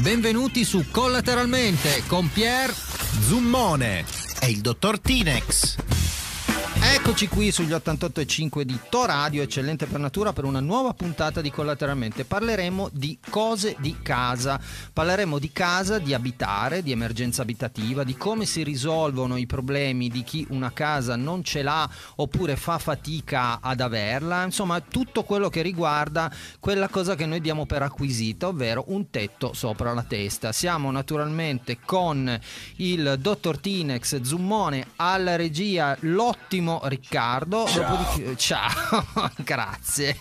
Benvenuti su Collateralmente con Pier Zummone e il dottor Tinex. Eccoci qui sugli 88.5 di To Radio, eccellente per natura, per una nuova puntata di Collateralmente. Parleremo di cose di casa, parleremo di casa, di abitare, di emergenza abitativa, di come si risolvono i problemi di chi una casa non ce l'ha oppure fa fatica ad averla, insomma tutto quello che riguarda quella cosa che noi diamo per acquisita, ovvero un tetto sopra la testa. Siamo naturalmente con il dottor Tinex Zummone alla regia, l'ottimo Riccardo. Ciao, Dopodiché, ciao. grazie.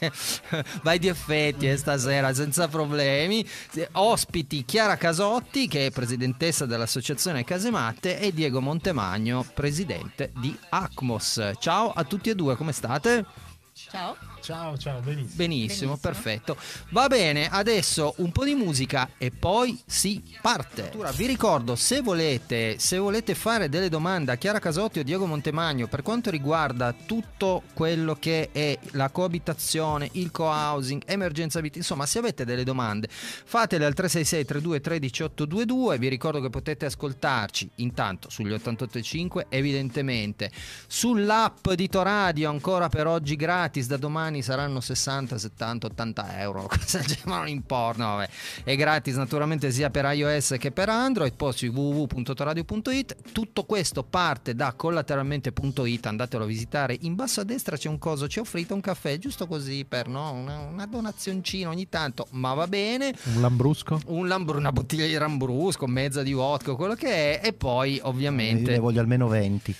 Vai di effetti eh, stasera senza problemi. Ospiti Chiara Casotti, che è presidentessa dell'Associazione Casematte, e Diego Montemagno, presidente di ACMOS. Ciao a tutti e due, come state? Ciao. Ciao, ciao, benissimo. Benissimo, perfetto. Va bene, adesso un po' di musica e poi si parte. Vi ricordo, se volete, se volete fare delle domande a Chiara Casotti o Diego Montemagno per quanto riguarda tutto quello che è la coabitazione, il co-housing, emergenza vita, insomma, se avete delle domande, fatele al 366 3213 822. Vi ricordo che potete ascoltarci intanto sugli 885, evidentemente sull'app di Toradio ancora per oggi gratis da domani saranno 60, 70, 80 euro, ma non importa, vabbè. è gratis naturalmente sia per iOS che per Android, poi su www.toradio.it, tutto questo parte da collateralmente.it, andatelo a visitare, in basso a destra c'è un coso, ci ho offrito un caffè, giusto così per no? una, una donazioncina ogni tanto, ma va bene. Un lambrusco? Un lambru- una bottiglia di lambrusco, mezza di vodka, quello che è, e poi ovviamente... Ne voglio almeno 20.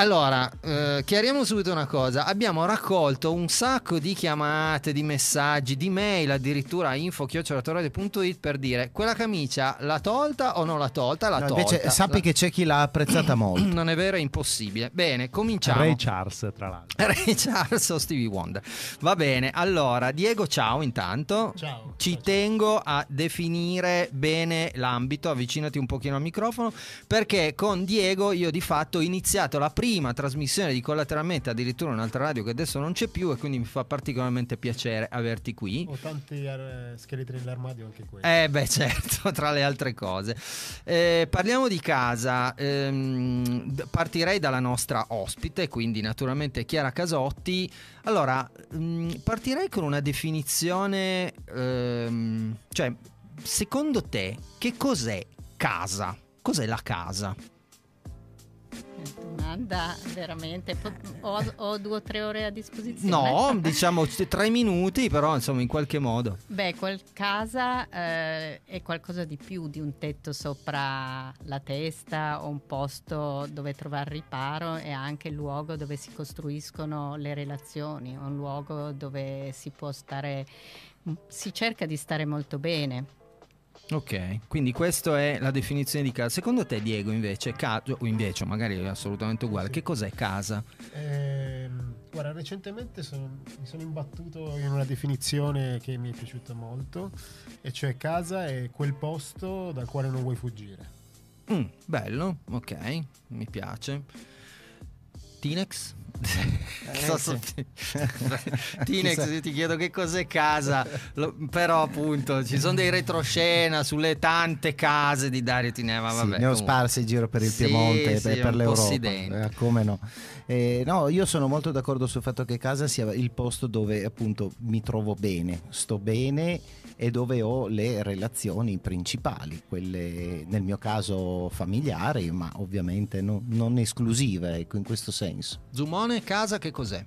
Allora, eh, chiariamo subito una cosa. Abbiamo raccolto un sacco di chiamate, di messaggi, di mail, addirittura a info-chiocciolatorade.it per dire quella camicia l'ha tolta o non l'ha tolta? L'ha No, tolta. invece sappi La- che c'è chi l'ha apprezzata molto. Non è vero, è impossibile. Bene, cominciamo. Ray Charles, tra l'altro. Ray Charles o Stevie Wonder. Va bene, allora, Diego, ciao intanto. Ciao. Ci Ciao, tengo a definire bene l'ambito, avvicinati un pochino al microfono, perché con Diego io di fatto ho iniziato la prima trasmissione di Collateralmente, addirittura un'altra radio che adesso non c'è più e quindi mi fa particolarmente piacere averti qui. Ho tanti eh, scheletri nell'armadio anche quelli. Eh beh certo, tra le altre cose. Eh, parliamo di casa, ehm, partirei dalla nostra ospite, quindi naturalmente Chiara Casotti. Allora, mm, partirei con una definizione, ehm, cioè, secondo te che cos'è casa? Cos'è la casa? Domanda veramente. Ho, ho due o tre ore a disposizione. No, diciamo tre minuti, però insomma in qualche modo. Beh, quel casa eh, è qualcosa di più di un tetto sopra la testa o un posto dove trovare riparo, è anche il luogo dove si costruiscono le relazioni, un luogo dove si può stare, si cerca di stare molto bene. Ok, quindi questa è la definizione di casa. Secondo te, Diego, invece, ca- o invece, magari è assolutamente uguale, Sì. che cos'è casa? Ehm, guarda, recentemente sono- mi sono imbattuto in una definizione che mi è piaciuta molto, e cioè casa è quel posto dal quale non vuoi fuggire. Mm, bello, ok, mi piace. Tinex? So- so- Tinex, io ti chiedo che cos'è casa, Lo- però appunto ci sono dei retroscena sulle tante case di Dario Tineva. Sì, Vabbè, ne ho sparse in giro per il Sì, Piemonte sì, e per po' l'Europa. sì. Eh, come no? Eh, no, io sono molto d'accordo sul fatto che casa sia il posto dove appunto mi trovo bene, sto bene e dove ho le relazioni principali, quelle nel mio caso familiari, ma ovviamente no- non esclusive, ecco, in questo senso. Zumone, casa, che cos'è?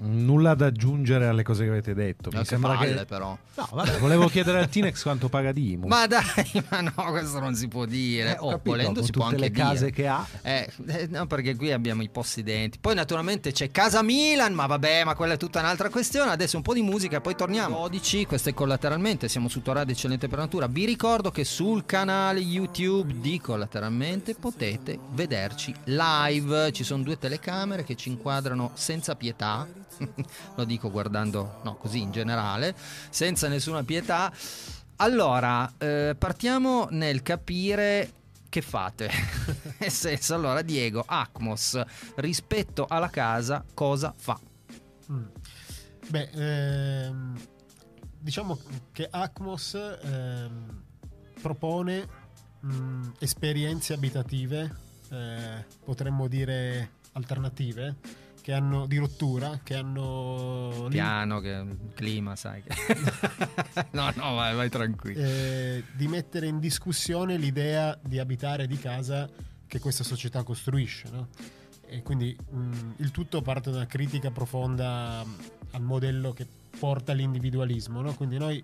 Nulla da aggiungere alle cose che avete detto. Mi No, che sembra palle, che. però. No, vabbè, volevo chiedere al Tinex quanto paga di IMU. Ma dai, ma no, questo non si può dire. Eh, oh, capito, volendo con si può anche le case dire. che ha. Eh, eh, no, perché qui abbiamo i possidenti. Poi naturalmente c'è Casa Milan, ma vabbè, ma quella è tutta un'altra questione. Adesso un po' di musica e poi torniamo. 12, questo è collateralmente, siamo su Torado Eccellente per Natura. Vi ricordo che sul canale YouTube di Collateralmente potete vederci live. Ci sono due telecamere che ci inquadrano senza pietà. Lo dico guardando, no, così in generale, senza nessuna pietà. Allora, eh, partiamo nel capire che fate. Nel senso, allora, Diego, Acmos, rispetto alla casa, cosa fa? Mm. Beh, ehm, diciamo che Acmos ehm, propone mh, esperienze abitative, eh, potremmo dire alternative, che hanno di rottura, che hanno piano, che clima, sai. Che... no, no, vai, vai tranquillo. Eh, di mettere in discussione l'idea di abitare di casa che questa società costruisce, no? E quindi mh, il tutto parte da una critica profonda al modello che porta all'individualismo, no? Quindi noi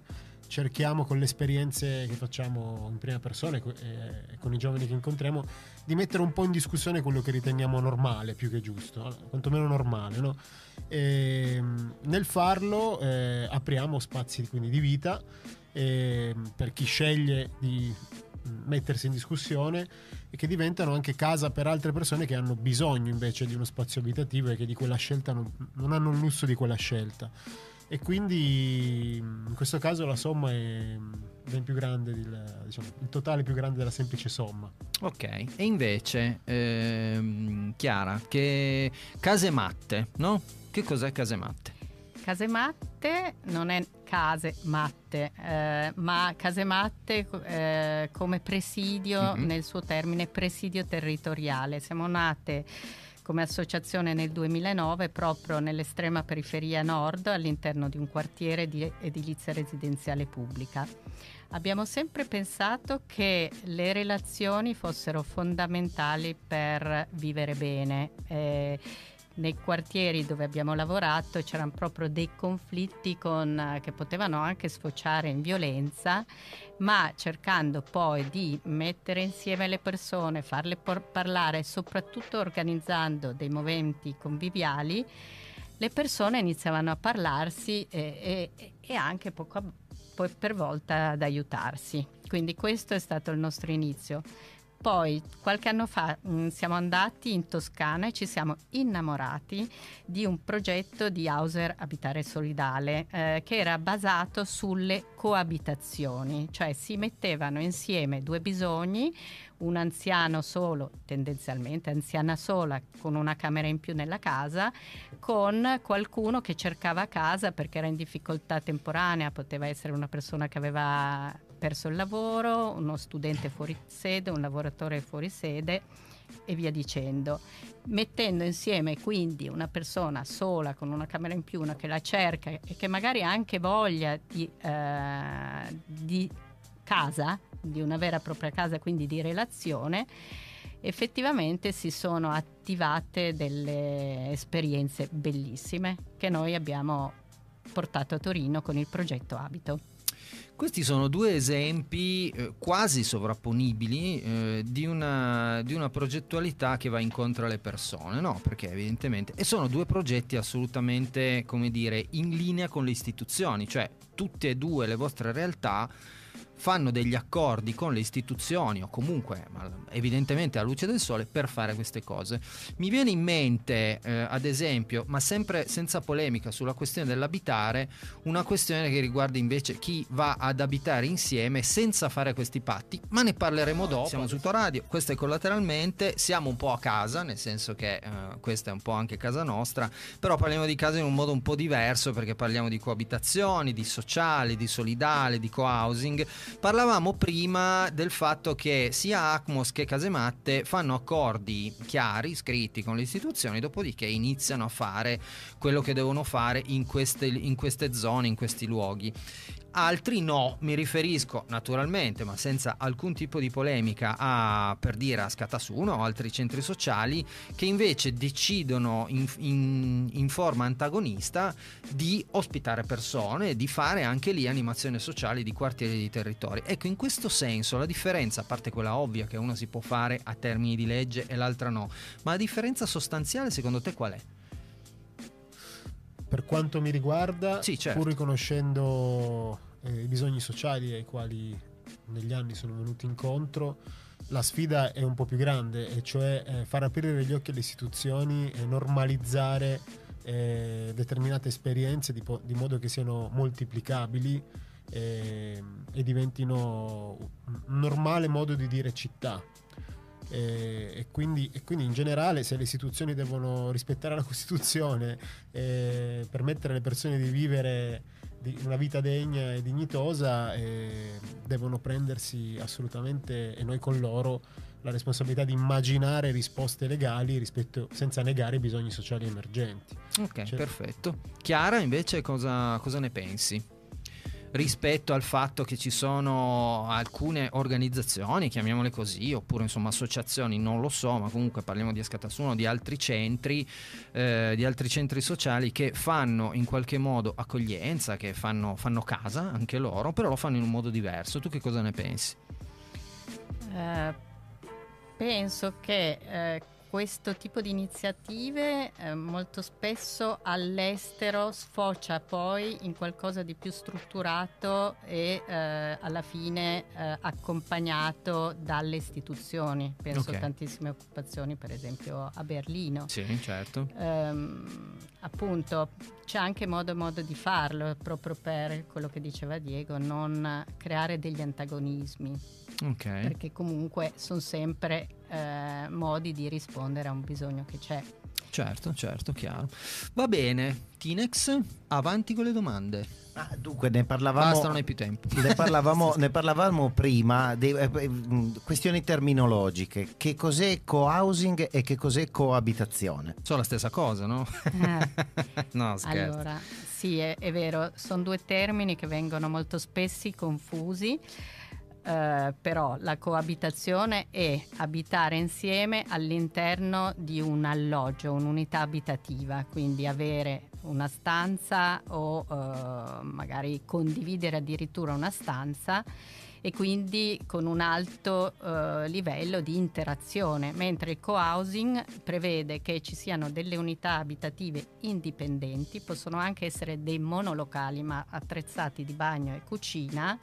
cerchiamo con le esperienze che facciamo in prima persona e con i giovani che incontriamo di mettere un po' in discussione quello che riteniamo normale più che giusto, quantomeno normale. No? E, nel farlo eh, apriamo spazi quindi, di vita eh, per chi sceglie di mettersi in discussione e che diventano anche casa per altre persone che hanno bisogno invece di uno spazio abitativo e che di quella scelta non, non hanno il lusso di quella scelta e quindi in questo caso la somma è ben più grande, del, diciamo, il totale è più grande della semplice somma. Ok, e invece ehm, Chiara, che casematte, no? Che cos'è casematte? Casematte non è case matte, eh, ma casematte eh, come presidio mm-hmm. nel suo termine presidio territoriale. Siamo nate come associazione nel 2009 proprio nell'estrema periferia nord all'interno di un quartiere di edilizia residenziale pubblica. Abbiamo sempre pensato che le relazioni fossero fondamentali per vivere bene. Eh, nei quartieri dove abbiamo lavorato c'erano proprio dei conflitti con, che potevano anche sfociare in violenza, ma cercando poi di mettere insieme le persone, farle por- parlare soprattutto organizzando dei momenti conviviali, le persone iniziavano a parlarsi e, e, e anche poco a, poi per volta ad aiutarsi. Quindi questo è stato il nostro inizio. Poi qualche anno fa mh, mm, siamo andati in Toscana e ci siamo innamorati di un progetto di Hauser Abitare Solidale eh, che era basato sulle coabitazioni, cioè si mettevano insieme due bisogni, un anziano solo, tendenzialmente anziana sola, con una camera in più nella casa, con qualcuno che cercava casa perché era in difficoltà temporanea, poteva essere una persona che aveva perso il lavoro, uno studente fuori sede, un lavoratore fuori sede e via dicendo. Mettendo insieme quindi una persona sola con una camera in più, una che la cerca e che magari ha anche voglia di, eh, di casa, di una vera e propria casa, quindi di relazione, effettivamente si sono attivate delle esperienze bellissime che noi abbiamo portato a Torino con il progetto Abito. Questi sono due esempi eh, quasi sovrapponibili eh, di, una, di, una, progettualità che va incontro alle persone, no? Perché evidentemente... E sono due progetti assolutamente, come dire, in linea con le istituzioni, cioè tutte e due le vostre realtà fanno degli accordi con le istituzioni o comunque evidentemente a luce del sole per fare queste cose. Mi viene in mente eh, ad esempio, ma sempre senza polemica sulla questione dell'abitare, una questione che riguarda invece chi va ad abitare insieme senza fare questi patti, ma ne parleremo dopo. Siamo su Radio, questo è collateralmente, siamo un po' a casa, nel senso che eh, questa è un po' anche casa nostra, però parliamo di casa in un modo un po' diverso perché parliamo di coabitazioni, di sociali, di solidale, di co-housing Parlavamo prima del fatto che sia Acmos che Casematte fanno accordi chiari, scritti con le istituzioni, dopodiché iniziano a fare quello che devono fare in queste, in queste zone, in questi luoghi altri no, mi riferisco naturalmente, ma senza alcun tipo di polemica, a per dire a Scatasuno o altri centri sociali che invece decidono in, in, in forma antagonista di ospitare persone e di fare anche lì animazione sociale di quartieri di territori. Ecco, in questo senso la differenza, a parte quella ovvia che una si può fare a termini di legge e l'altra no, ma la differenza sostanziale secondo te qual è? Per quanto mi riguarda, sì, certo. pur riconoscendo eh, i bisogni sociali ai quali negli anni sono venuti incontro, la sfida è un po' più grande, e cioè eh, far aprire gli occhi alle istituzioni e normalizzare eh, determinate esperienze di, po- di, modo che siano moltiplicabili eh, e diventino un normale modo di dire città e, e, quindi, e, quindi, in generale se le istituzioni devono rispettare la Costituzione e permettere alle persone di vivere una vita degna e dignitosa e devono prendersi assolutamente e noi con loro la responsabilità di immaginare risposte legali rispetto, senza negare i bisogni sociali emergenti. Ok, Cioè- perfetto. Chiara, invece, cosa, cosa ne pensi? Rispetto al fatto che ci sono alcune organizzazioni, chiamiamole così, oppure insomma associazioni, non lo so, ma comunque parliamo di Escatasuno, di altri centri, eh, di altri centri sociali che fanno in qualche modo accoglienza, che fanno, fanno casa anche loro, però lo fanno in un modo diverso. Tu che cosa ne pensi? Eh, penso che eh, questo tipo di iniziative eh, molto spesso all'estero sfocia poi in qualcosa di più strutturato e eh, alla fine eh, accompagnato dalle istituzioni. Penso a tantissime occupazioni, per esempio a Berlino. Sì, certo. Ehm, appunto c'è anche modo e modo di farlo proprio per quello che diceva Diego non creare degli antagonismi Ok. perché comunque sono sempre eh, modi di rispondere a un bisogno che c'è Certo, certo, chiaro. Va bene, Tinex, avanti con le domande. Ah, dunque, ne parlavamo. Basta, non hai più tempo. Ne parlavamo, ne parlavamo prima, di, eh, mh, questioni terminologiche. Che cos'è co-housing e che cos'è coabitazione? Sono la stessa cosa, no? Eh. no, scherzo. Allora, sì, è, è vero, sono due termini che vengono molto spessi confusi, eh, però la coabitazione è abitare insieme all'interno di un alloggio, un'unità abitativa, quindi avere una stanza o eh, magari condividere addirittura una stanza e quindi con un alto eh, livello di interazione, mentre il co-housing prevede che ci siano delle unità abitative indipendenti, possono anche essere dei monolocali ma attrezzati di bagno e cucina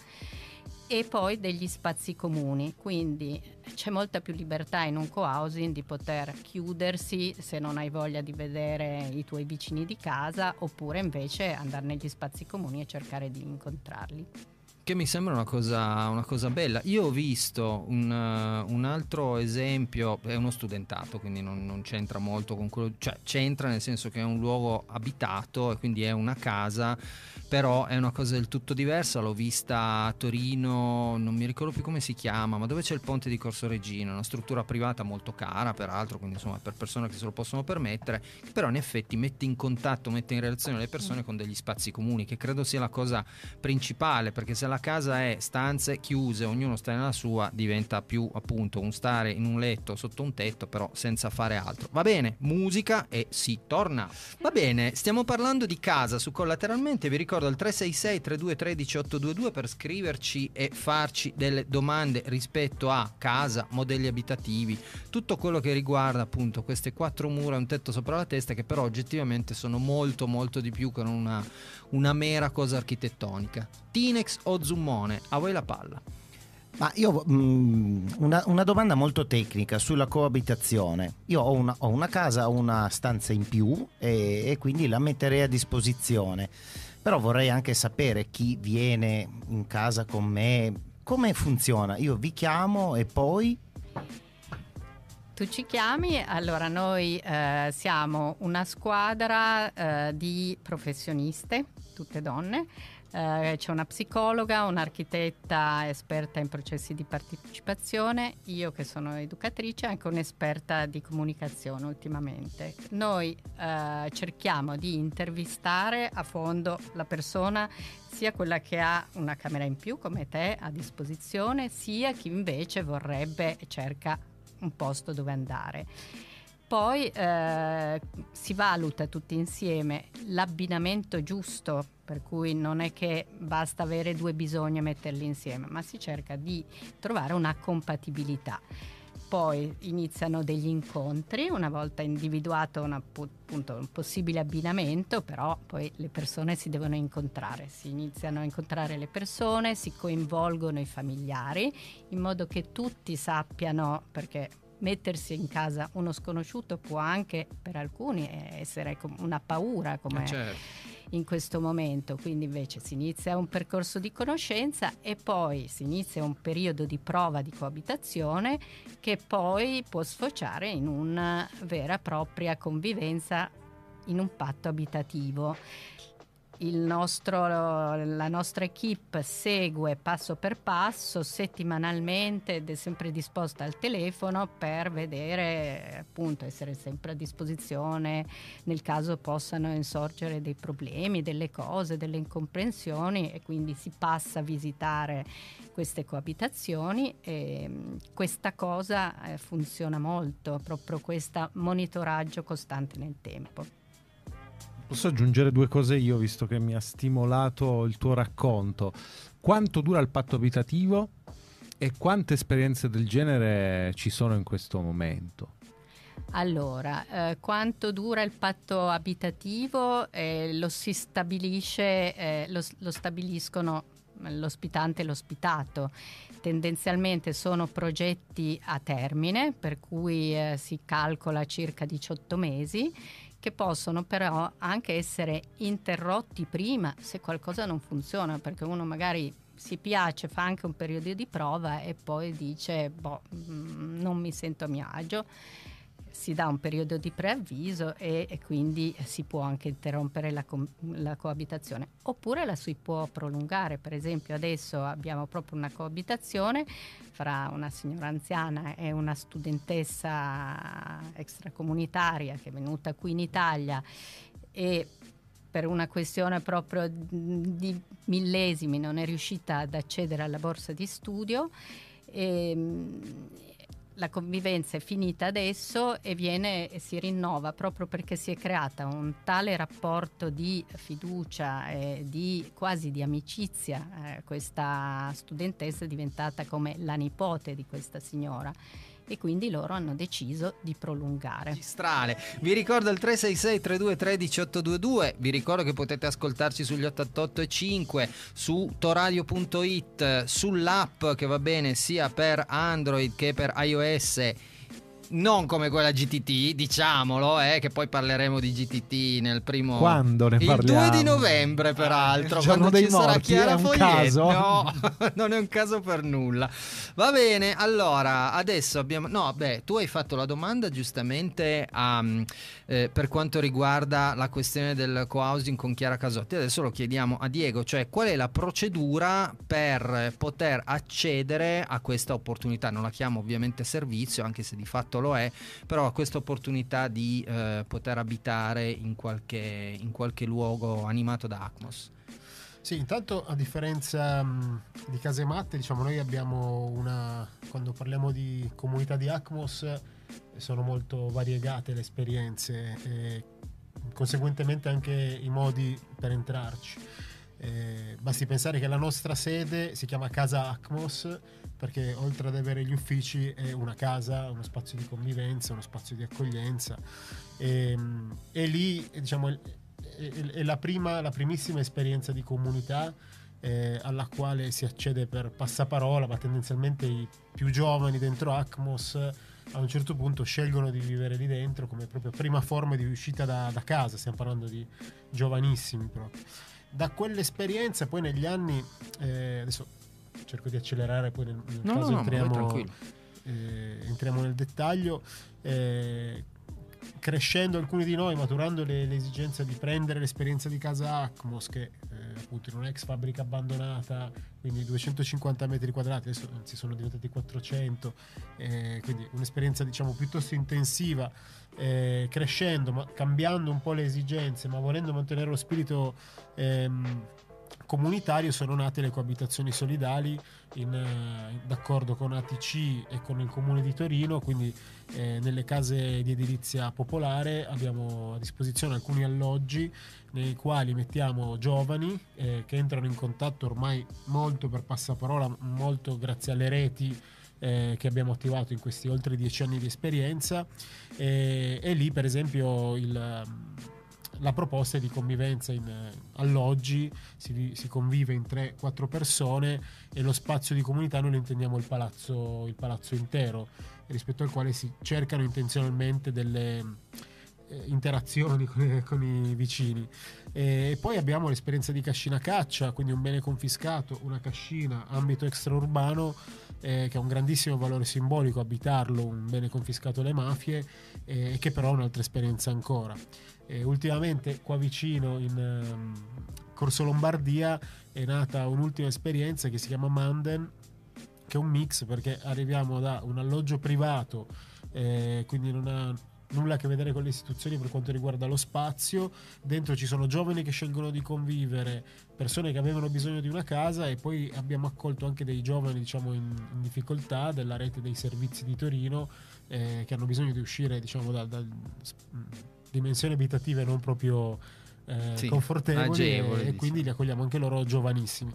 e poi degli spazi comuni, quindi c'è molta più libertà in un co-housing di poter chiudersi se non hai voglia di vedere i tuoi vicini di casa oppure invece andare negli spazi comuni e cercare di incontrarli. Che mi sembra una cosa, una cosa bella. Io ho visto un, uh, un altro esempio, è uno studentato, quindi non, non c'entra molto con quello, cioè c'entra nel senso che è un luogo abitato e quindi è una casa, però è una cosa del tutto diversa. L'ho vista a Torino, non mi ricordo più come si chiama, ma dove c'è il ponte di Corso Regina, una struttura privata molto cara, peraltro, quindi insomma per persone che se lo possono permettere, però in effetti mette in contatto, mette in relazione le persone con degli spazi comuni, che credo sia la cosa principale, perché se la casa è stanze chiuse, ognuno sta nella sua, diventa più appunto un stare in un letto sotto un tetto, però senza fare altro. Va bene, musica e si torna. Va bene, stiamo parlando di casa su collateralmente, vi ricordo il 366 3213 822 per scriverci e farci delle domande rispetto a casa, modelli abitativi, tutto quello che riguarda appunto queste quattro mura e un tetto sopra la testa che però oggettivamente sono molto molto di più che una, una mera cosa architettonica. Tinex o Zummone, a voi la palla. Ma io mh, una, una domanda molto tecnica sulla coabitazione. Io ho una, ho una casa, ho una stanza in più e, e quindi la metterei a disposizione. Però vorrei anche sapere chi viene in casa con me, come funziona. Io vi chiamo e poi Tu ci chiami, allora noi eh, siamo una squadra eh, di professioniste, tutte donne. Eh, c'è una psicologa, un'architetta esperta in processi di partecipazione, io che sono educatrice, anche un'esperta di comunicazione ultimamente. Noi eh, cerchiamo di intervistare a fondo la persona, sia quella che ha una camera in più come te a disposizione, sia chi invece vorrebbe e cerca un posto dove andare. Poi eh, si valuta tutti insieme l'abbinamento giusto, per cui non è che basta avere due bisogni e metterli insieme, ma si cerca di trovare una compatibilità. Poi iniziano degli incontri, una volta individuato una, appunto, un possibile abbinamento, però poi le persone si devono incontrare, si iniziano a incontrare le persone, si coinvolgono i familiari in modo che tutti sappiano, perché mettersi in casa uno sconosciuto può anche per alcuni essere una paura come Eh, certo. In questo momento, quindi invece si inizia un percorso di conoscenza e poi si inizia un periodo di prova di coabitazione che poi può sfociare in una vera e propria convivenza in un patto abitativo. Nostro, la nostra equip segue passo per passo settimanalmente ed è sempre disposta al telefono per vedere, appunto, essere sempre a disposizione nel caso possano insorgere dei problemi, delle cose, delle incomprensioni e quindi si passa a visitare queste coabitazioni e questa cosa eh, funziona molto, proprio questo monitoraggio costante nel tempo. Posso aggiungere due cose io, visto che mi ha stimolato il tuo racconto. Quanto dura il patto abitativo e quante esperienze del genere ci sono in questo momento? Allora, eh, quanto dura il patto abitativo eh, lo si stabilisce, eh, lo, lo stabiliscono l'ospitante e l'ospitato. Tendenzialmente sono progetti a termine, per cui eh, si calcola circa 18 mesi che possono però anche essere interrotti prima se qualcosa non funziona, perché uno magari si piace, fa anche un periodo di prova e poi dice, boh, mm, non mi sento a mio agio si dà un periodo di preavviso e, e quindi si può anche interrompere la, co- la, coabitazione oppure la si può prolungare. Per esempio adesso abbiamo proprio una coabitazione fra una signora anziana e una studentessa extracomunitaria che è venuta qui in Italia e per una questione proprio di millesimi non è riuscita ad accedere alla borsa di studio e, la convivenza è finita adesso e viene e si rinnova proprio perché si è creata un tale rapporto di fiducia e di quasi di amicizia. Eh, questa studentessa è diventata come la nipote di questa signora e quindi loro hanno deciso di prolungare. Magistrale. Vi ricordo il 366 3213 822, vi ricordo che potete ascoltarci sugli 88 e 5 su toradio.it, sull'app che va bene sia per Android che per iOS non come quella GTT, diciamolo, eh, che poi parleremo di GTT nel primo Quando ne parliamo? Il 2 di novembre, peraltro, giorno quando dei ci sarà morti, Chiara è un Foglietto. caso? No, non è un caso per nulla. Va bene, allora, adesso abbiamo No, beh, tu hai fatto la domanda giustamente um, eh, per quanto riguarda la questione del co-housing con Chiara Casotti. Adesso lo chiediamo a Diego, cioè qual è la procedura per poter accedere a questa opportunità? Non la chiamo ovviamente servizio, anche se di fatto lo è, però questa opportunità di eh, poter abitare in qualche, in qualche luogo animato da Acmos. Sì, intanto a differenza mh, di case matte, diciamo noi abbiamo una quando parliamo di comunità di Acmos sono molto variegate le esperienze e conseguentemente anche i modi per entrarci. Eh, basti pensare che la nostra sede si chiama Casa Acmos perché oltre ad avere gli uffici è una casa, uno spazio di convivenza, uno spazio di accoglienza e, e lì diciamo è, è la, prima, la primissima esperienza di comunità eh, alla quale si accede per passaparola, ma tendenzialmente i più giovani dentro Acmos a un certo punto scelgono di vivere lì dentro come proprio prima forma di uscita da, da casa, stiamo parlando di giovanissimi proprio. Da quell'esperienza poi negli anni, eh, adesso cerco di accelerare, poi nel, nel No, caso no, entriamo, eh, entriamo nel dettaglio. eh, crescendo alcuni di noi, maturando le, le esigenze di prendere l'esperienza di casa Acmos, che eh, appunto in un'ex fabbrica abbandonata, quindi 250 metri quadrati, adesso si sono diventati 400, eh, quindi un'esperienza diciamo piuttosto intensiva, eh, crescendo, ma cambiando un po' le esigenze, ma volendo mantenere lo spirito ehm, comunitario, sono nate le coabitazioni solidali in, eh, d'accordo con ATC e con il comune di Torino, quindi eh, nelle case di edilizia popolare abbiamo a disposizione alcuni alloggi nei quali mettiamo giovani eh, che entrano in contatto ormai molto per passaparola, molto grazie alle reti eh, che abbiamo attivato in questi oltre dieci anni di esperienza. E, e lì per esempio il, la proposta è di convivenza in eh, alloggi, si, si convive in 3-4 persone e lo spazio di comunità noi lo intendiamo il palazzo, il palazzo intero, rispetto al quale si cercano intenzionalmente delle eh, interazioni con, con i vicini. E poi abbiamo l'esperienza di cascina caccia, quindi un bene confiscato, una cascina, ambito extraurbano, eh, che ha un grandissimo valore simbolico abitarlo, un bene confiscato alle mafie, eh, che però è un'altra esperienza ancora. E ultimamente qua vicino in, ehm, Corso Lombardia è nata un'ultima esperienza che si chiama Manden, che è un mix perché arriviamo da un alloggio privato, eh, quindi non ha nulla a che vedere con le istituzioni per quanto riguarda lo spazio. Dentro ci sono giovani che scelgono di convivere, persone che avevano bisogno di una casa e poi abbiamo accolto anche dei giovani diciamo, in, in difficoltà della rete dei servizi di Torino eh, che hanno bisogno di uscire diciamo, da, da dimensioni abitative non proprio eh, Sì, confortevoli e, e quindi li accogliamo anche loro giovanissimi.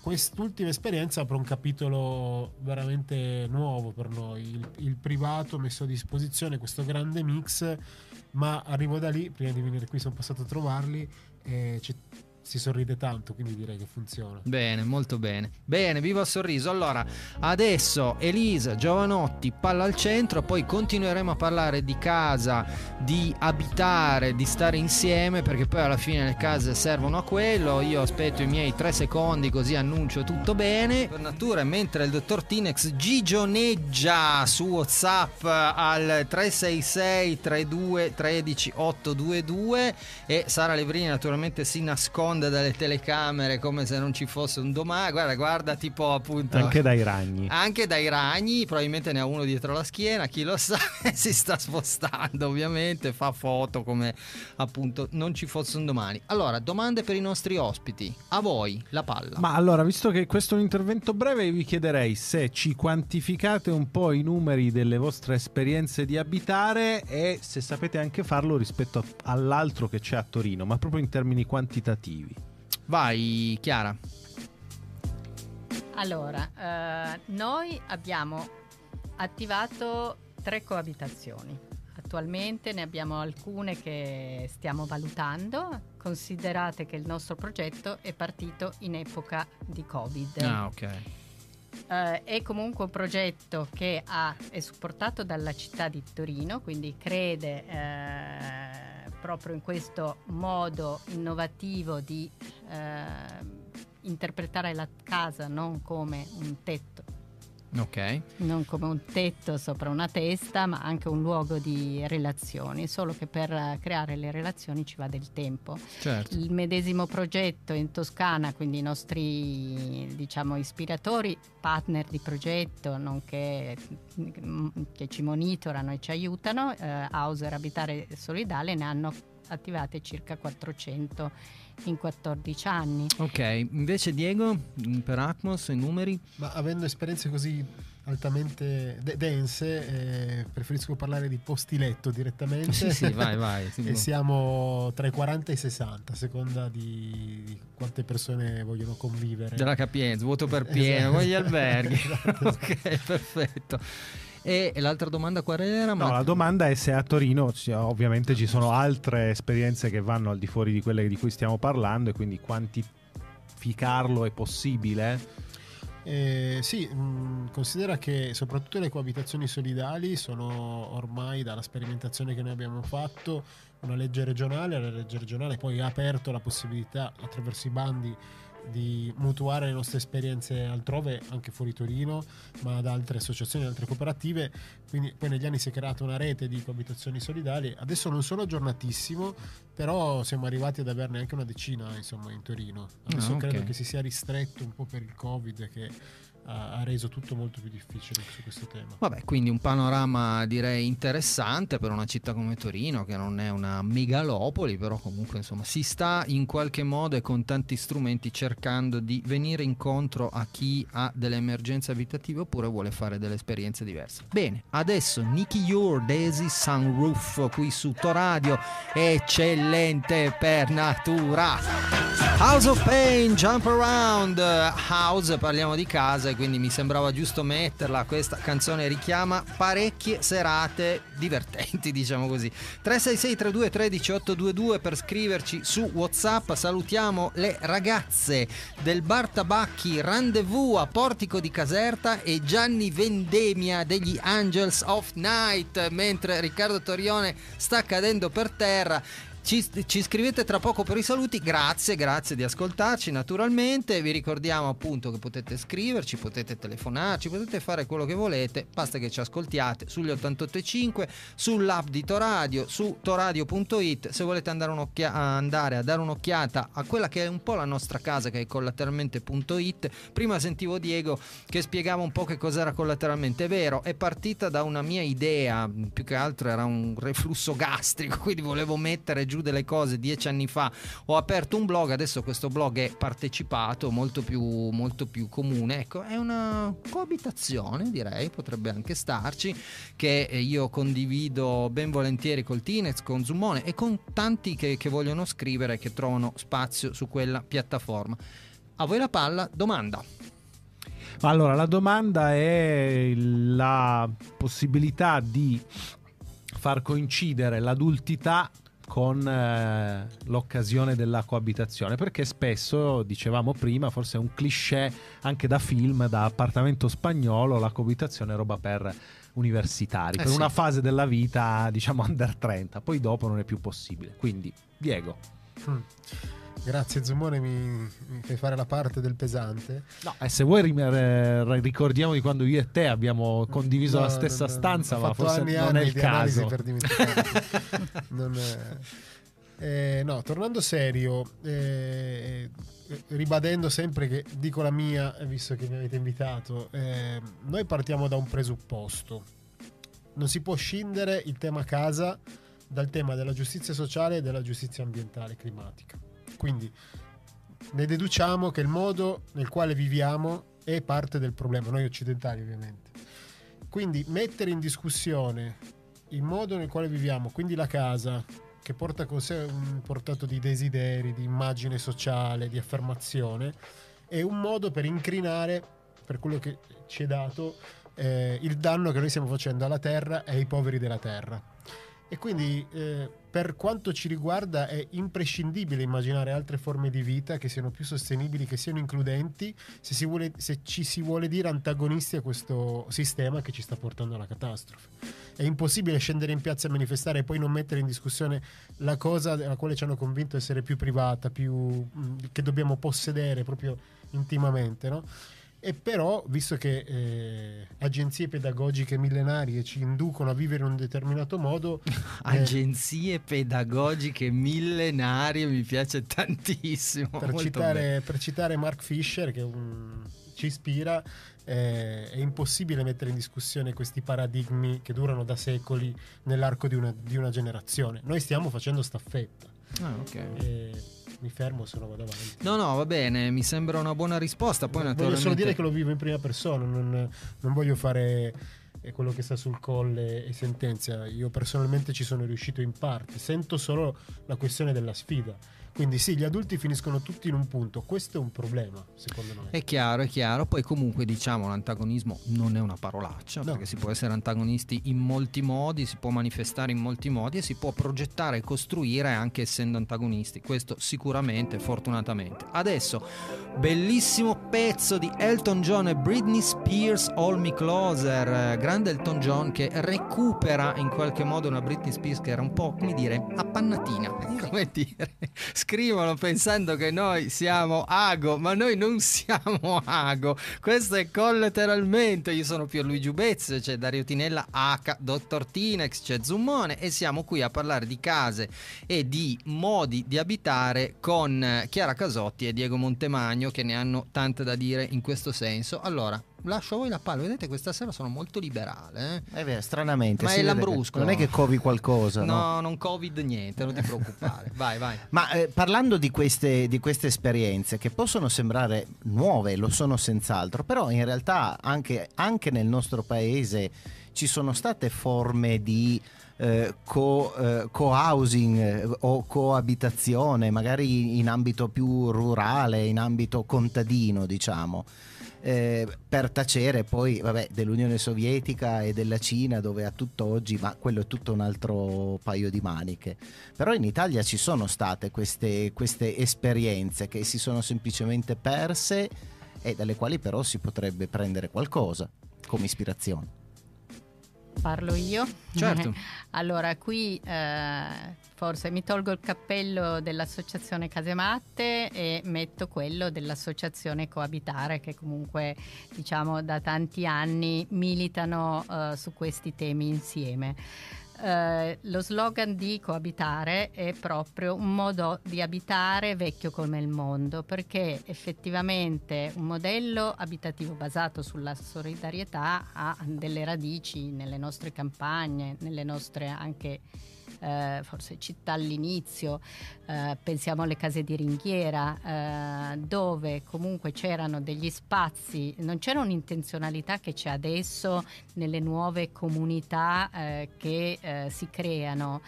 Quest'ultima esperienza apre un capitolo veramente nuovo per noi, il, il privato messo a disposizione, questo grande mix, ma arrivo da lì, prima di venire qui sono passato a trovarli e ci- si sorride tanto, quindi direi che funziona. Bene, molto bene. Bene, viva il sorriso. Allora, adesso Elisa, Giovanotti, palla al centro, poi continueremo a parlare di casa, di abitare, di stare insieme, perché poi alla fine le case servono a quello. Io aspetto i miei tre secondi così annuncio tutto bene. Per natura, mentre il dottor Tinex gigioneggia su WhatsApp al 366 32 13 822 e Sara Levrini naturalmente si nasconde dalle telecamere come se non ci fosse un domani. Guarda, guarda, tipo appunto Anche dai ragni. anche dai ragni, probabilmente ne ha uno dietro la schiena, chi lo sa, si sta spostando ovviamente, fa foto come appunto non ci fosse un domani. Allora, domande per i nostri ospiti, a voi la palla. Ma allora, visto che questo è un intervento breve, vi chiederei se ci quantificate un po' i numeri delle vostre esperienze di abitare e se sapete anche farlo rispetto all'altro che c'è a Torino, ma proprio in termini quantitativi. Vai Chiara. Allora, eh, noi abbiamo attivato tre coabitazioni. Attualmente ne abbiamo alcune che stiamo valutando. Considerate che il nostro progetto è partito in epoca di Covid. Ah, ok. Eh, è comunque un progetto che ha- è supportato dalla città di Torino, quindi crede eh, proprio in questo modo innovativo di eh, interpretare la casa non come un tetto, Ok. non come un tetto sopra una testa, ma anche un luogo di relazioni, solo che per eh, creare le relazioni ci va del tempo. Certo. Il medesimo progetto in Toscana, quindi i nostri diciamo, ispiratori, partner di progetto, nonché mm, che ci monitorano e ci aiutano, eh, Hauser Abitare Solidale ne hanno attivate circa 400 in 14 anni. Ok, invece Diego, per Atmos, i numeri? Ma avendo esperienze così altamente de- dense, eh, preferisco parlare di posti letto direttamente. Sì, sì, vai, vai. sì, E siamo tra i 40 e i 60, a seconda di, di quante persone vogliono convivere. Della capienza, vuoto per pieno, Esatto. con gli alberghi. Esatto. ok, perfetto. E e l'altra domanda qual era? No, la domanda è se a Torino ci- ovviamente ci sono altre esperienze che vanno al di fuori di quelle di cui stiamo parlando e quindi quantificarlo è possibile? Eh, sì, mh, considera che soprattutto le coabitazioni solidali sono ormai dalla sperimentazione che noi abbiamo fatto una legge regionale, la legge regionale poi ha aperto la possibilità attraverso i bandi di mutuare le nostre esperienze altrove, anche fuori Torino, ma da altre associazioni, altre cooperative. Quindi poi negli anni si è creata una rete di coabitazioni solidali. Adesso non sono aggiornatissimo, però siamo arrivati ad averne anche una decina insomma, in Torino. Adesso Ah, ok. credo che si sia ristretto un po' per il Covid che ha reso tutto molto più difficile su questo tema. Vabbè, quindi un panorama direi interessante per una città come Torino, che non è una megalopoli, però comunque insomma si sta in qualche modo e con tanti strumenti cercando di venire incontro a chi ha delle emergenze abitative oppure vuole fare delle esperienze diverse. Bene, adesso Nicky Your Daisy Sunroof qui su Toradio, eccellente per natura. House of Pain, Jump Around, House, parliamo di casa e quindi mi sembrava giusto metterla. Questa canzone richiama parecchie serate divertenti, diciamo così. 366 32 13 822 per scriverci su WhatsApp. Salutiamo le ragazze del Bar Tabacchi Rendezvous a Portico di Caserta e Gianni Vendemia degli Angels of Night, mentre Riccardo Torione sta cadendo per terra Ci, ci, scrivete tra poco per i saluti, grazie, grazie di ascoltarci naturalmente, vi ricordiamo appunto che potete scriverci, potete telefonarci, potete fare quello che volete, basta che ci ascoltiate sugli 88.5, sull'app di Toradio, su toradio.it, se volete andare, andare, a dare un'occhiata a quella che è un po' la nostra casa che è collateralmente.it, prima sentivo Diego che spiegava un po' che cos'era collateralmente, è vero, è partita da una mia idea, più che altro era un reflusso gastrico, quindi volevo mettere giù delle cose dieci anni fa ho aperto un blog, adesso questo blog è partecipato, molto più, molto più comune. Ecco, è una coabitazione, direi, potrebbe anche starci, che io condivido ben volentieri col Tinex, con Zoomone e con tanti che, che vogliono scrivere, che trovano spazio su quella piattaforma. A voi la palla, domanda. Allora, la domanda è la possibilità di far coincidere l'adultità con eh, l'occasione della coabitazione perché spesso dicevamo prima forse è un cliché anche da film da appartamento spagnolo la coabitazione è roba per universitari eh per sì. una fase della vita diciamo under 30 poi dopo non è più possibile quindi Diego mm. Grazie Zumone, mi, mi, fai fare la parte del pesante. No, e se vuoi ricordiamo di quando io e te abbiamo condiviso no, la stessa no, stanza, no, ma forse anni, non anni è il caso. Per non è... Eh, no, tornando serio, eh, ribadendo sempre che dico la mia, visto che mi avete invitato, eh, noi partiamo da un presupposto. Non si può scindere il tema casa dal tema della giustizia sociale e della giustizia ambientale e climatica. Quindi ne deduciamo che il modo nel quale viviamo è parte del problema, noi occidentali ovviamente. Quindi mettere in discussione il modo nel quale viviamo, quindi la casa, che porta con sé un portato di desideri, di immagine sociale, di affermazione, è un modo per incrinare, per quello che ci è dato, eh, il danno che noi stiamo facendo alla terra e ai poveri della terra. E quindi eh, per quanto ci riguarda è imprescindibile immaginare altre forme di vita che siano più sostenibili, che siano includenti, se, vuole, se, ci si vuole dire antagonisti a questo sistema che ci sta portando alla catastrofe. È impossibile scendere in piazza a manifestare e poi non mettere in discussione la cosa alla quale ci hanno convinto essere più privata, più, mm, che dobbiamo possedere proprio intimamente. No? E però, visto che eh, agenzie pedagogiche millenarie ci inducono a vivere in un determinato modo... agenzie eh, pedagogiche millenarie mi piace tantissimo. Per citare, per citare, Mark Fisher, che un, ci ispira, eh, è impossibile mettere in discussione questi paradigmi che durano da secoli nell'arco di una, di una generazione. Noi stiamo facendo staffetta. Ah, ok. Mi fermo se no vado avanti. No, no, va bene, mi sembra una buona risposta. Poi, voglio solo dire che lo vivo in prima persona, non, non voglio fare eh, quello che sta sul colle e sentenzia. Io personalmente ci sono riuscito in parte, sento solo la questione della sfida quindi sì, gli adulti finiscono tutti in un punto, questo è un problema secondo me. È chiaro, è chiaro, poi comunque diciamo l'antagonismo non è una parolaccia, no. perché si può essere antagonisti in molti modi, si può manifestare in molti modi e si può progettare e costruire anche essendo antagonisti, questo sicuramente, fortunatamente. Adesso, bellissimo pezzo di Elton John e Britney Spears, All Me Closer, grande Elton John che recupera in qualche modo una Britney Spears che era un po', come dire, appannatina, come dire scrivono pensando che noi siamo Ago, ma noi non siamo Ago. Questo è collateralmente. Io sono Pierluigi Ubez, c'è Dario Tinella H, Dottor Tinex, c'è Zummone e siamo qui a parlare di case e di modi di abitare con Chiara Casotti e Diego Montemagno che ne hanno tante da dire in questo senso. Allora, lascio a voi la palla. Vedete, questa sera sono molto liberale. Eh? È vero, stranamente. Ma è lambrusco. Non è che covi qualcosa. No, no? non covid niente, non ti preoccupare. vai, vai. Ma eh, parlando di queste, di queste, esperienze che possono sembrare nuove, lo sono senz'altro, però in realtà anche, anche nel nostro paese ci sono state forme di... Eh, co, eh, co-housing eh, o coabitazione, magari in ambito più rurale, in ambito contadino, diciamo eh, per tacere poi vabbè, dell'Unione Sovietica e della Cina dove a tutt'oggi, ma quello è tutto un altro paio di maniche. Però in Italia ci sono state queste, queste esperienze che si sono semplicemente perse e dalle quali però si potrebbe prendere qualcosa come ispirazione. Parlo io? Certo. allora, qui eh, forse mi tolgo il cappello dell'associazione Casematte e metto quello dell'associazione Coabitare che comunque diciamo da tanti anni militano eh, su questi temi insieme. Eh, lo slogan di coabitare è proprio un modo di abitare vecchio come il mondo, perché effettivamente un modello abitativo basato sulla solidarietà ha delle radici nelle nostre campagne, nelle nostre anche eh, forse città all'inizio, eh, pensiamo alle case di ringhiera, eh, dove comunque c'erano degli spazi, non c'era un'intenzionalità che c'è adesso nelle nuove comunità eh, che eh, si creano.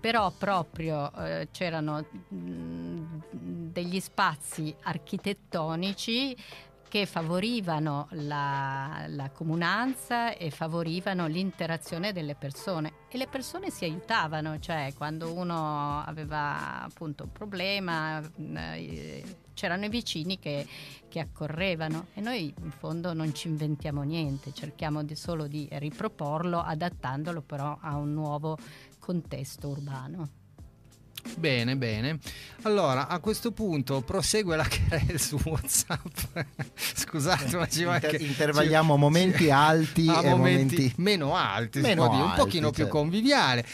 Però proprio eh, c'erano mh, degli spazi architettonici che favorivano la, la, comunanza e favorivano l'interazione delle persone e le persone si aiutavano, cioè quando uno aveva appunto un problema eh, c'erano i vicini che, che, accorrevano e noi in fondo non ci inventiamo niente, cerchiamo di, solo di riproporlo adattandolo però a un nuovo contesto urbano. Bene, bene. Allora, a questo punto prosegue la querela su WhatsApp. Scusate, ma ci Inter- che, intervalliamo momenti alti e momenti, momenti, meno alti, meno alti, un pochino certo. più conviviale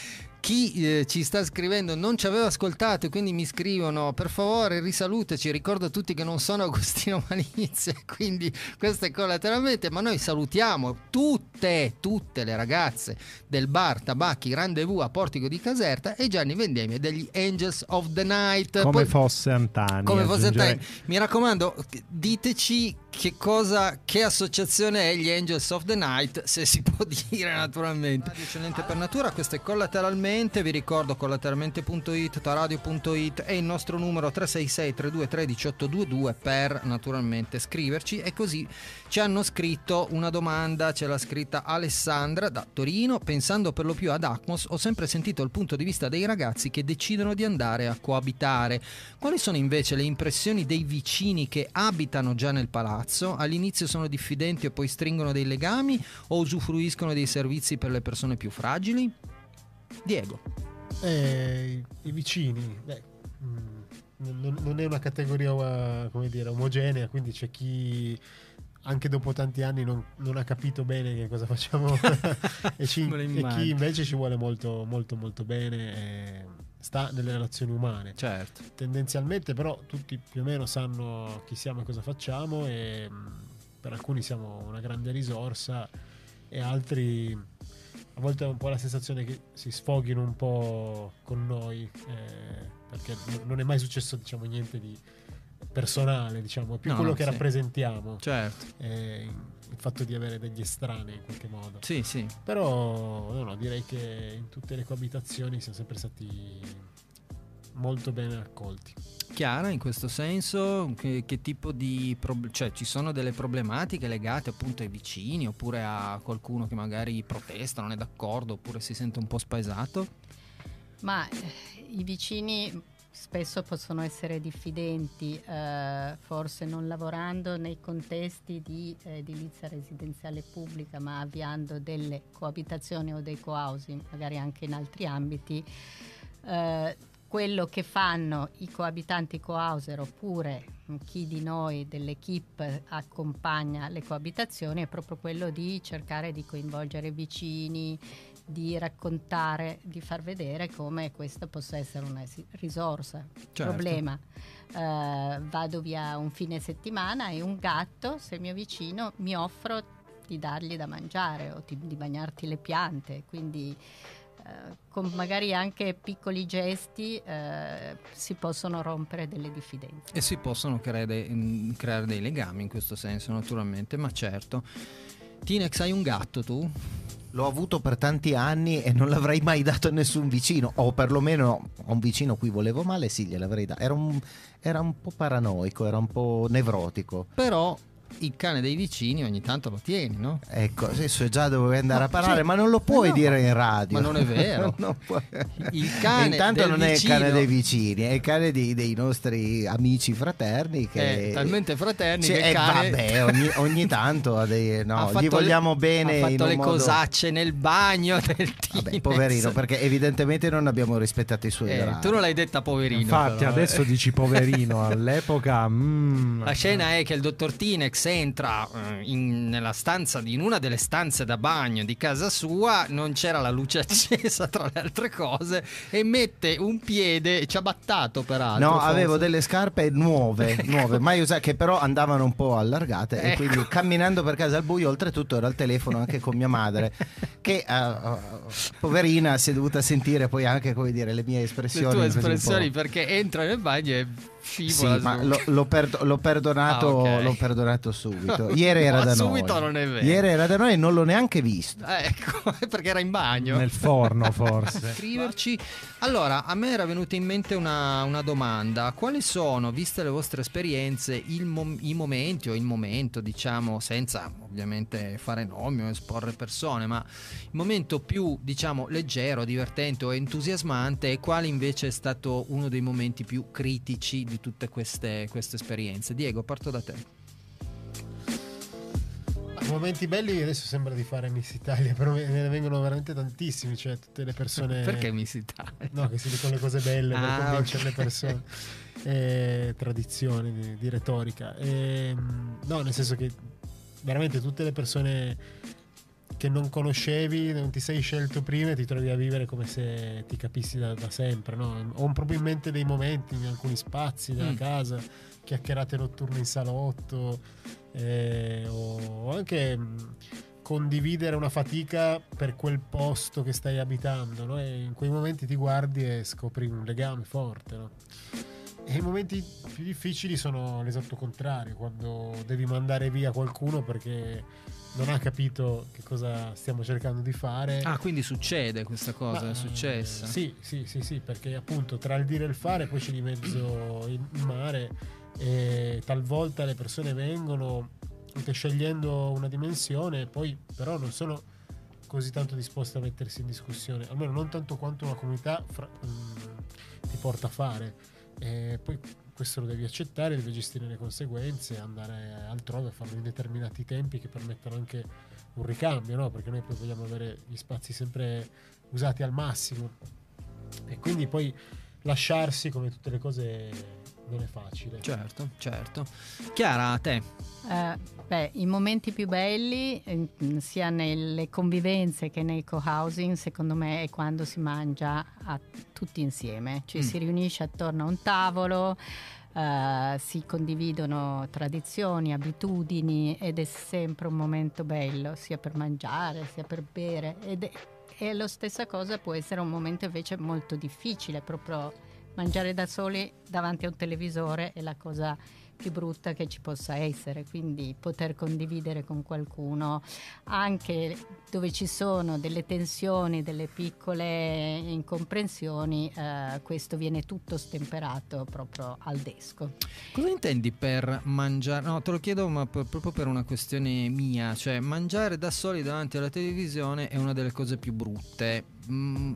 chi eh, ci sta scrivendo non ci aveva ascoltato e quindi mi scrivono per favore risalutaci ricordo a tutti che non sono Agostino Malizia quindi questo è collateralmente ma noi salutiamo tutte tutte le ragazze del bar Tabacchi Rendezvous a Portico di Caserta e Gianni Vendemia degli Angels of the Night. Come Poi, fosse Antani come fosse Antani. Mi raccomando diteci che cosa, che associazione è gli Angels of the Night, se si può dire naturalmente. Radio Eccellente per Natura, questo è collateralmente, vi ricordo collateralmente.it, taradio.it e il nostro numero 366 3213 822 per naturalmente scriverci e così ci hanno scritto una domanda, ce l'ha scritta Alessandra da Torino, pensando per lo più ad Acmos, ho sempre sentito il punto di vista dei ragazzi che decidono di andare a coabitare. Quali sono invece le impressioni dei vicini che abitano già nel palazzo, all'inizio sono diffidenti e poi stringono dei legami o usufruiscono dei servizi per le persone più fragili? Diego. Eh, I vicini, beh, mh, mm, non, è una categoria come dire, omogenea, quindi c'è chi anche dopo tanti anni non, non ha capito bene che cosa facciamo e, ci, e, chi invece ci vuole molto molto molto bene. Sta nelle relazioni umane. Certo. Tendenzialmente però tutti più o meno sanno chi siamo e cosa facciamo e mm, per alcuni siamo una grande risorsa e altri a volte ho un po' la sensazione che si sfoghino un po' con noi eh, perché non è mai successo diciamo niente di personale diciamo è più no, quello no, che sì. rappresentiamo certo eh, il fatto di avere degli estranei in qualche modo. Sì, sì. Però no, no, direi che in tutte le coabitazioni siamo sempre stati molto bene accolti. Chiara in questo senso? Che, che tipo di... Pro- cioè ci sono delle problematiche legate appunto ai vicini oppure a qualcuno che magari protesta, non è d'accordo oppure si sente un po' spaesato? Ma eh, i vicini spesso possono essere diffidenti, eh, forse non lavorando nei contesti di eh, edilizia residenziale pubblica, ma avviando delle coabitazioni o dei co-housing, magari anche in altri ambiti. Eh, quello che fanno i coabitanti co-houser oppure chi di noi dell'equipe accompagna le coabitazioni è proprio quello di cercare di coinvolgere vicini, di raccontare, di far vedere come questa possa essere una risorsa. Certo. Problema. Uh, vado via un fine settimana e un gatto, se mio vicino, mi offro di dargli da mangiare o di, di bagnarti le piante, quindi con magari anche piccoli gesti uh, si possono rompere delle diffidenze. E si possono creare dei, creare dei legami in questo senso, naturalmente, ma certo. Tinex, hai un gatto tu? l'ho avuto per tanti anni e non l'avrei mai dato a nessun vicino, o perlomeno a un vicino a cui volevo male, sì, gliel'avrei dato. Era un, era un po' paranoico, era un po' nevrotico. Però il cane dei vicini ogni tanto lo tieni, no? Ecco, adesso già dovevi andare No, a parlare, sì. ma non lo puoi no, dire in radio. ma non è vero. Non. Il cane Intanto del non è il cane vicino- dei vicini, è il cane dei, dei nostri amici fraterni che Eh, talmente fraterni Cioè, che eh, il cane- vabbè, ogni, ogni tanto dei, no, gli vogliamo le, bene Ha fatto le modo- cosacce nel bagno del Tines. Vabbè, poverino, perché evidentemente non abbiamo rispettato i suoi Eh, tu non l'hai detta poverino. Infatti, però, eh. adesso dici poverino, all'epoca. mm, La scena è che il dottor Tinex entra eh, in, nella stanza in una delle stanze da bagno di casa sua, non c'era la luce accesa tra le altre cose e mette un piede ciabattato peraltro. No, forse. avevo delle scarpe nuove, nuove, mai usate, che però andavano un po' allargate e Ecco. quindi camminando per casa al buio, oltretutto era al telefono anche con mia madre, che eh, eh, poverina si è dovuta sentire poi anche, come dire, le mie le espressioni. tue un po'. espressioni perché entra nel bagno e Sì, scivola ma su. lo- l'ho, perdo- l'ho perdonato, Ah, ok. l'ho perdonato subito. Ieri era Ma da subito noi. non è vero. Ieri era da noi e non l'ho neanche visto. Ah, Ecco, perché era in bagno. nel forno, forse. scriverci. Allora, a me era venuta in mente una, una domanda. Quali sono, viste le vostre esperienze, mom- i momenti o il momento, diciamo, senza ovviamente fare nomi o esporre persone, ma il momento più, diciamo, leggero, divertente o entusiasmante e quale invece è stato uno dei momenti più critici di tutte queste, queste esperienze? Diego, parto da te. Momenti belli adesso sembra di fare Miss Italia, però me ne vengono veramente tantissimi, cioè tutte le persone... Perché mi si taglia? No, che si dicono le cose belle per Ah, convincere ok. le persone. Eh, tradizioni di, di retorica. Ehm, no, nel senso che veramente tutte le persone che non conoscevi, non ti sei scelto prima e ti trovi a vivere come se ti capissi da, da sempre. No? Ho proprio in mente dei momenti in alcuni spazi della Mm. casa, chiacchierate notturne in salotto, eh, o, anche mh, condividere una fatica per quel posto che stai abitando. no? E in quei momenti ti guardi e scopri un legame forte. no? E i momenti più difficili sono l'esatto contrario, quando devi mandare via qualcuno perché non ha capito che cosa stiamo cercando di fare. Ah, quindi succede questa cosa, Ma, è successa? Sì, sì, sì, sì, perché appunto tra il dire e il fare poi c'è di mezzo il mare e talvolta le persone vengono anche scegliendo una dimensione, poi però non sono così tanto disposte a mettersi in discussione, almeno non tanto quanto una comunità fra- mm, ti porta a fare. E poi questo lo devi accettare, devi gestire le conseguenze, andare altrove, farlo in determinati tempi che permettano anche un ricambio, no? perché noi poi vogliamo avere gli spazi sempre usati al massimo e quindi poi lasciarsi come tutte le cose facile. Certo, certo. Chiara, a te. Eh, beh, i momenti più belli, eh, sia nelle convivenze che nei co-housing, secondo me è quando si mangia a- tutti insieme, cioè Mm. si riunisce attorno a un tavolo, eh, si condividono tradizioni, abitudini ed è sempre un momento bello, sia per mangiare, sia per bere. Ed è, e la stessa cosa può essere un momento invece molto difficile, proprio mangiare da soli davanti a un televisore è la cosa più brutta che ci possa essere, quindi poter condividere con qualcuno anche dove ci sono delle tensioni, delle piccole incomprensioni, eh, questo viene tutto stemperato proprio al desco. Cosa intendi per mangiare? No, te lo chiedo ma per- proprio per una questione mia, cioè mangiare da soli davanti alla televisione è una delle cose più brutte. Mm,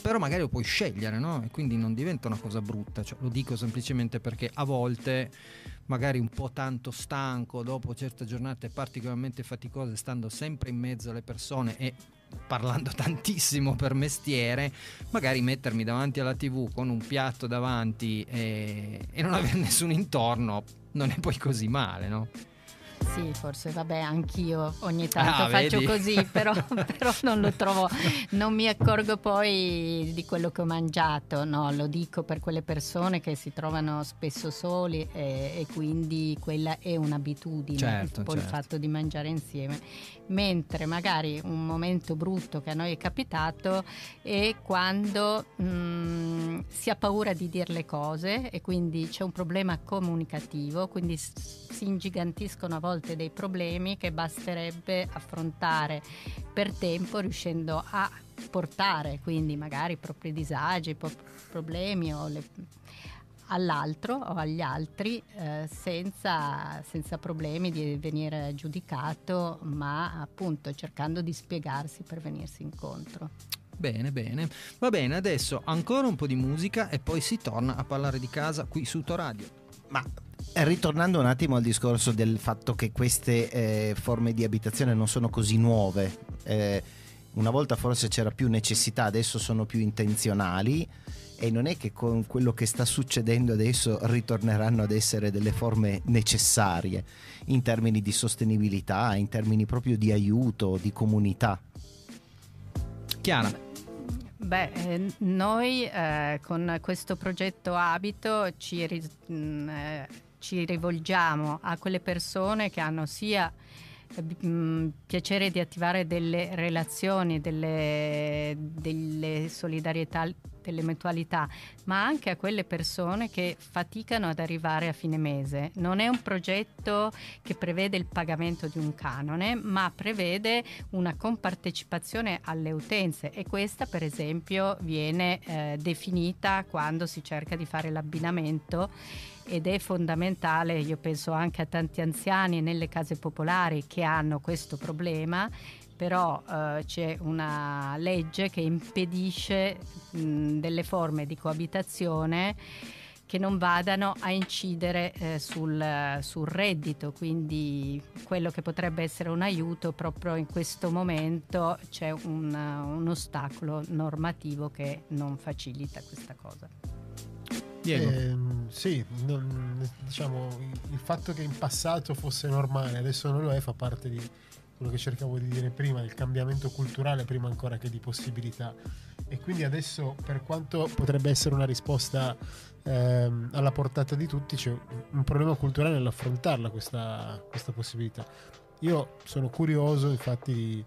però magari lo puoi scegliere, no? E quindi non diventa una cosa brutta. Cioè, lo dico semplicemente perché a volte, magari un po' tanto stanco, dopo certe giornate particolarmente faticose, stando sempre in mezzo alle persone e parlando tantissimo per mestiere, magari mettermi davanti alla tv con un piatto davanti e, e non avere nessuno intorno non è poi così male, no? Sì, forse vabbè, anch'io ogni tanto Ah, faccio vedi? così, però, però non lo trovo, non mi accorgo poi di quello che ho mangiato, no, lo dico per quelle persone che si trovano spesso soli e, e quindi quella è un'abitudine, Certo, un po' il certo. fatto di mangiare insieme, mentre magari un momento brutto che a noi è capitato è quando mm, si ha paura di dire le cose e quindi c'è un problema comunicativo, quindi si ingigantiscono a volte dei problemi che basterebbe affrontare per tempo riuscendo a portare quindi magari i propri disagi, i propri problemi le- all'altro o agli altri eh, senza, senza problemi di venire giudicato, ma appunto cercando di spiegarsi per venirsi incontro. Bene, bene. Va bene, adesso ancora un po' di musica e poi si torna a parlare di casa qui su Toradio. Ma eh, ritornando un attimo al discorso del fatto che queste eh, forme di abitazione non sono così nuove, eh, una volta forse c'era più necessità, adesso sono più intenzionali e non è che con quello che sta succedendo adesso ritorneranno ad essere delle forme necessarie in termini di sostenibilità, in termini proprio di aiuto, di comunità. Chiara. Beh, eh, noi eh, con questo progetto Abito ci, ri- mh, mm, eh, ci rivolgiamo a quelle persone che hanno sia mh, mm, piacere di attivare delle relazioni, delle, delle solidarietà delle mutualità, ma anche a quelle persone che faticano ad arrivare a fine mese. Non è un progetto che prevede il pagamento di un canone, ma prevede una compartecipazione alle utenze e questa per esempio viene eh, definita quando si cerca di fare l'abbinamento ed è fondamentale, io penso anche a tanti anziani nelle case popolari che hanno questo problema però eh, c'è una legge che impedisce mh, delle forme di coabitazione che non vadano a incidere eh, sul, sul, reddito, quindi quello che potrebbe essere un aiuto proprio in questo momento c'è un, un ostacolo normativo che non facilita questa cosa. Diego. Eh, sì, non, diciamo il fatto che in passato fosse normale, adesso non lo è, fa parte di, quello che cercavo di dire prima, il cambiamento culturale prima ancora che di possibilità. E quindi adesso, per quanto potrebbe essere una risposta ehm, alla portata di tutti, c'è un problema culturale nell'affrontarla questa, questa possibilità. Io sono curioso infatti di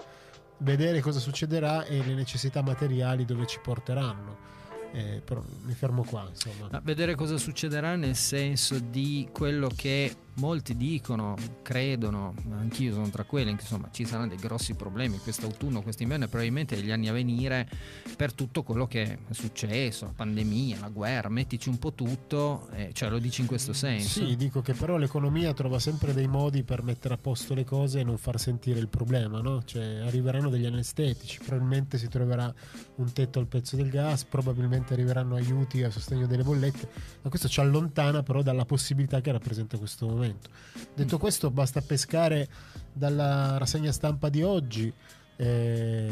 vedere cosa succederà e le necessità materiali dove ci porteranno. Eh, però mi fermo qua insomma. A vedere cosa succederà nel senso di quello che molti dicono, credono, anch'io sono tra quelli, insomma ci saranno dei grossi problemi quest'autunno, quest'inverno e probabilmente negli anni a venire per tutto quello che è successo, la pandemia, la guerra, mettici un po' tutto, eh, cioè lo dici in questo senso. Sì, dico che però l'economia trova sempre dei modi per mettere a posto le cose e non far sentire il problema, no? Cioè arriveranno degli anestetici, probabilmente si troverà un tetto al prezzo del gas, probabilmente arriveranno aiuti a sostegno delle bollette, ma questo ci allontana però dalla possibilità che rappresenta questo momento momento. Detto questo, basta pescare dalla rassegna stampa di oggi. Eh,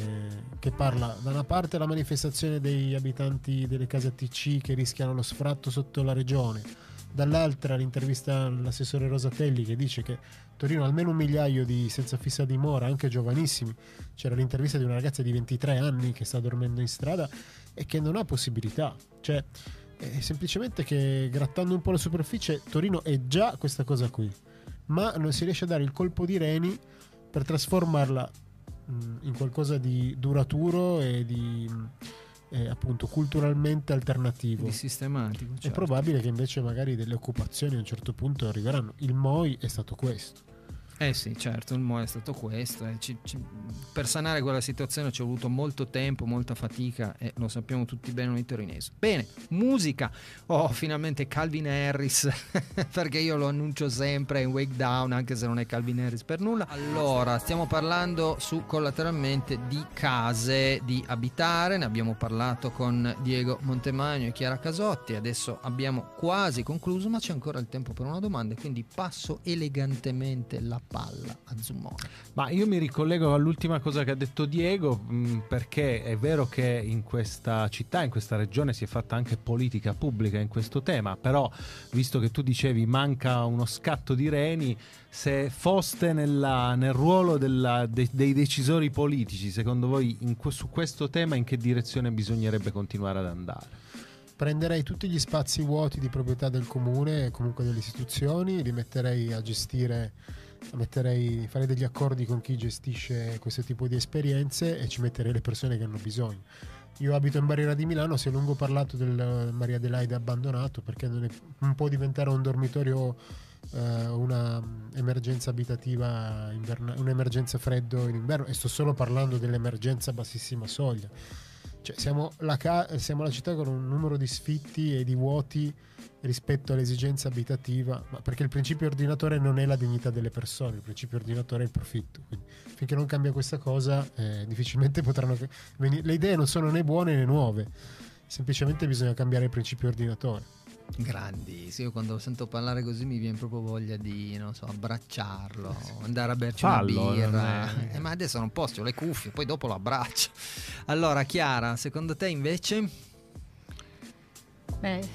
che parla da una parte la manifestazione degli abitanti delle case ATC che rischiano lo sfratto sotto la regione, dall'altra l'intervista all'assessore Rosatelli che dice che Torino ha almeno un migliaio di senza fissa dimora, anche giovanissimi. C'era l'intervista di una ragazza di 23 anni che sta dormendo in strada e che non ha possibilità. Cioè, è semplicemente che grattando un po' la superficie Torino è già questa cosa qui, ma non si riesce a dare il colpo di reni per trasformarla mh, in qualcosa di duraturo e di eh, appunto culturalmente alternativo. Di sistematico. Certo. È probabile che invece magari delle occupazioni a un certo punto arriveranno. Il MOI è stato questo. Eh sì, certo, il mo è stato questo. Eh. Ci, ci, per sanare quella situazione ci è voluto molto tempo, molta fatica e lo sappiamo tutti bene noi torinesi. Bene, musica. Oh, finalmente Calvin Harris, perché io lo annuncio sempre in Wake Down, anche se non è Calvin Harris per nulla. Allora, stiamo parlando su collateralmente di case di abitare, ne abbiamo parlato con Diego Montemagno e Chiara Casotti, adesso abbiamo quasi concluso, ma c'è ancora il tempo per una domanda, quindi passo elegantemente la palla a Zummone. Ma io mi ricollego all'ultima cosa che ha detto Diego, mh, mm, perché è vero che in questa città, in questa regione si è fatta anche politica pubblica in questo tema, però visto che tu dicevi manca uno scatto di reni, se foste nella, nel ruolo della, de, dei decisori politici, secondo voi in, su questo tema in che direzione bisognerebbe continuare ad andare? prenderei tutti gli spazi vuoti di proprietà del comune e comunque delle istituzioni, li metterei a gestire metterei, farei degli accordi con chi gestisce questo tipo di esperienze e ci metterei le persone che hanno bisogno. Io abito in Barriera di Milano, si è lungo parlato del Maria Adelaide abbandonato perché non, è, non può diventare un dormitorio eh, una emergenza abitativa, inverna, un'emergenza freddo in inverno e sto solo parlando dell'emergenza bassissima soglia Cioè, siamo, la ca- siamo la città con un numero di sfitti e di vuoti rispetto all'esigenza abitativa, ma perché il principio ordinatore non è la dignità delle persone, il principio ordinatore è il profitto. Quindi finché non cambia questa cosa, eh, difficilmente potranno venire. Le idee non sono né buone né nuove, semplicemente bisogna cambiare il principio ordinatore. Grandi, sì, io quando sento parlare così mi viene proprio voglia di, non so, abbracciarlo, andare a berci Fallo, una birra. Eh, ma adesso non posso, ho le cuffie, poi dopo lo abbraccio. Allora, Chiara, secondo te invece? Beh,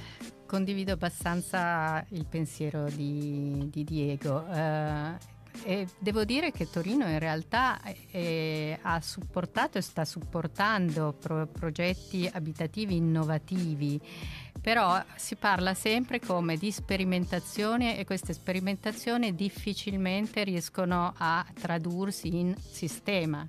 condivido abbastanza il pensiero di, di Diego. eh, e devo dire che Torino in realtà eh, ha supportato e sta supportando pro- progetti abitativi innovativi, però si parla sempre come di sperimentazione e queste sperimentazioni difficilmente riescono a tradursi in sistema.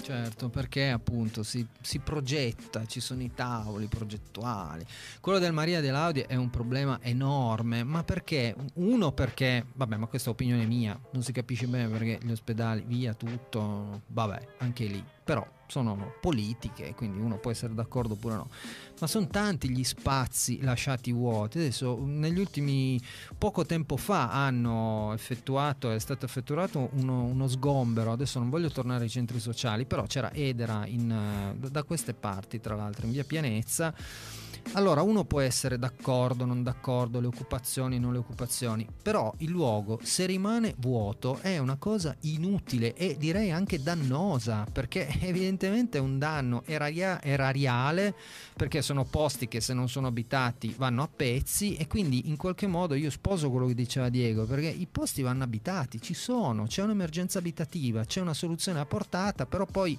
Certo, perché appunto si, si progetta, ci sono i tavoli progettuali. Quello del Maria dell'Audi è un problema enorme, ma perché? Uno perché, vabbè, ma questa è opinione mia, non si capisce bene perché gli ospedali, via tutto, vabbè, anche lì. Però sono politiche, quindi uno può essere d'accordo oppure no. Ma sono tanti gli spazi lasciati vuoti. Adesso, negli ultimi poco tempo fa hanno effettuato, è stato effettuato uno, uno sgombero, adesso non voglio tornare ai centri sociali, però c'era Edera in, da queste parti, tra l'altro, in via Pianezza. Allora, uno può essere d'accordo, non d'accordo, le occupazioni, non le occupazioni, però il luogo, se rimane vuoto, è una cosa inutile e direi anche dannosa, perché evidentemente è un danno eraria- erariale, perché sono posti che se non sono abitati vanno a pezzi e quindi in qualche modo io sposo quello che diceva Diego, perché i posti vanno abitati, ci sono, c'è un'emergenza abitativa, c'è una soluzione a portata, però poi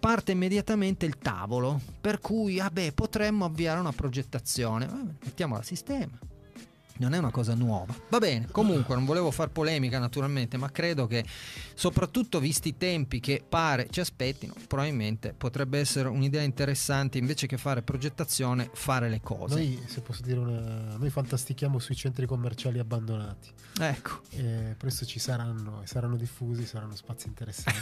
parte immediatamente il tavolo per cui vabbè potremmo avviare una progettazione. Vabbè, mettiamola a sistema non è una cosa nuova. Va bene, comunque non volevo far polemica naturalmente, ma credo che soprattutto visti i tempi che pare ci aspettino, probabilmente potrebbe essere un'idea interessante invece che fare progettazione, fare le cose. Noi, se posso dire una, noi fantastichiamo sui centri commerciali abbandonati. Ecco. E presto ci saranno e saranno diffusi, saranno spazi interessanti.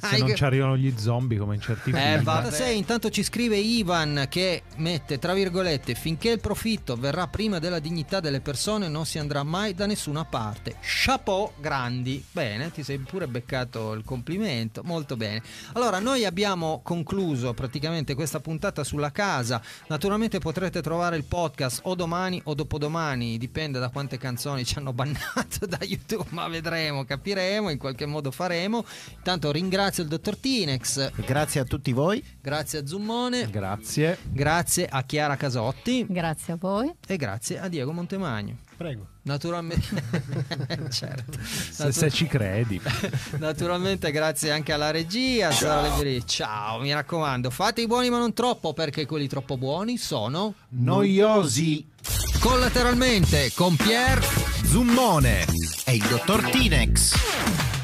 Se non ci arrivano gli zombie come in certi Eh, film. va. Sei, intanto ci scrive Ivan che mette tra virgolette finché il profitto verrà prima della dignità delle persone non si andrà mai da nessuna parte. Chapeau, grandi. Bene, ti sei pure beccato il complimento. Molto bene. Allora, noi abbiamo concluso praticamente questa puntata sulla casa. Naturalmente potrete trovare il podcast o domani o dopodomani, dipende da quante canzoni ci hanno bannato da YouTube, ma vedremo, capiremo, in qualche modo faremo. Intanto ringrazio il dottor Tinex. Grazie a tutti voi. Grazie a Zummone, Grazie. grazie a Chiara Casotti Grazie a voi. e grazie a Diego Montemagno. Prego. Naturalmente, certo. Se, se ci credi. Naturalmente grazie anche alla regia. Lebri. Ciao, mi raccomando, fate i buoni ma non troppo perché quelli troppo buoni sono Noiosi. collateralmente con Pier Zummone. E il dottor Tinex.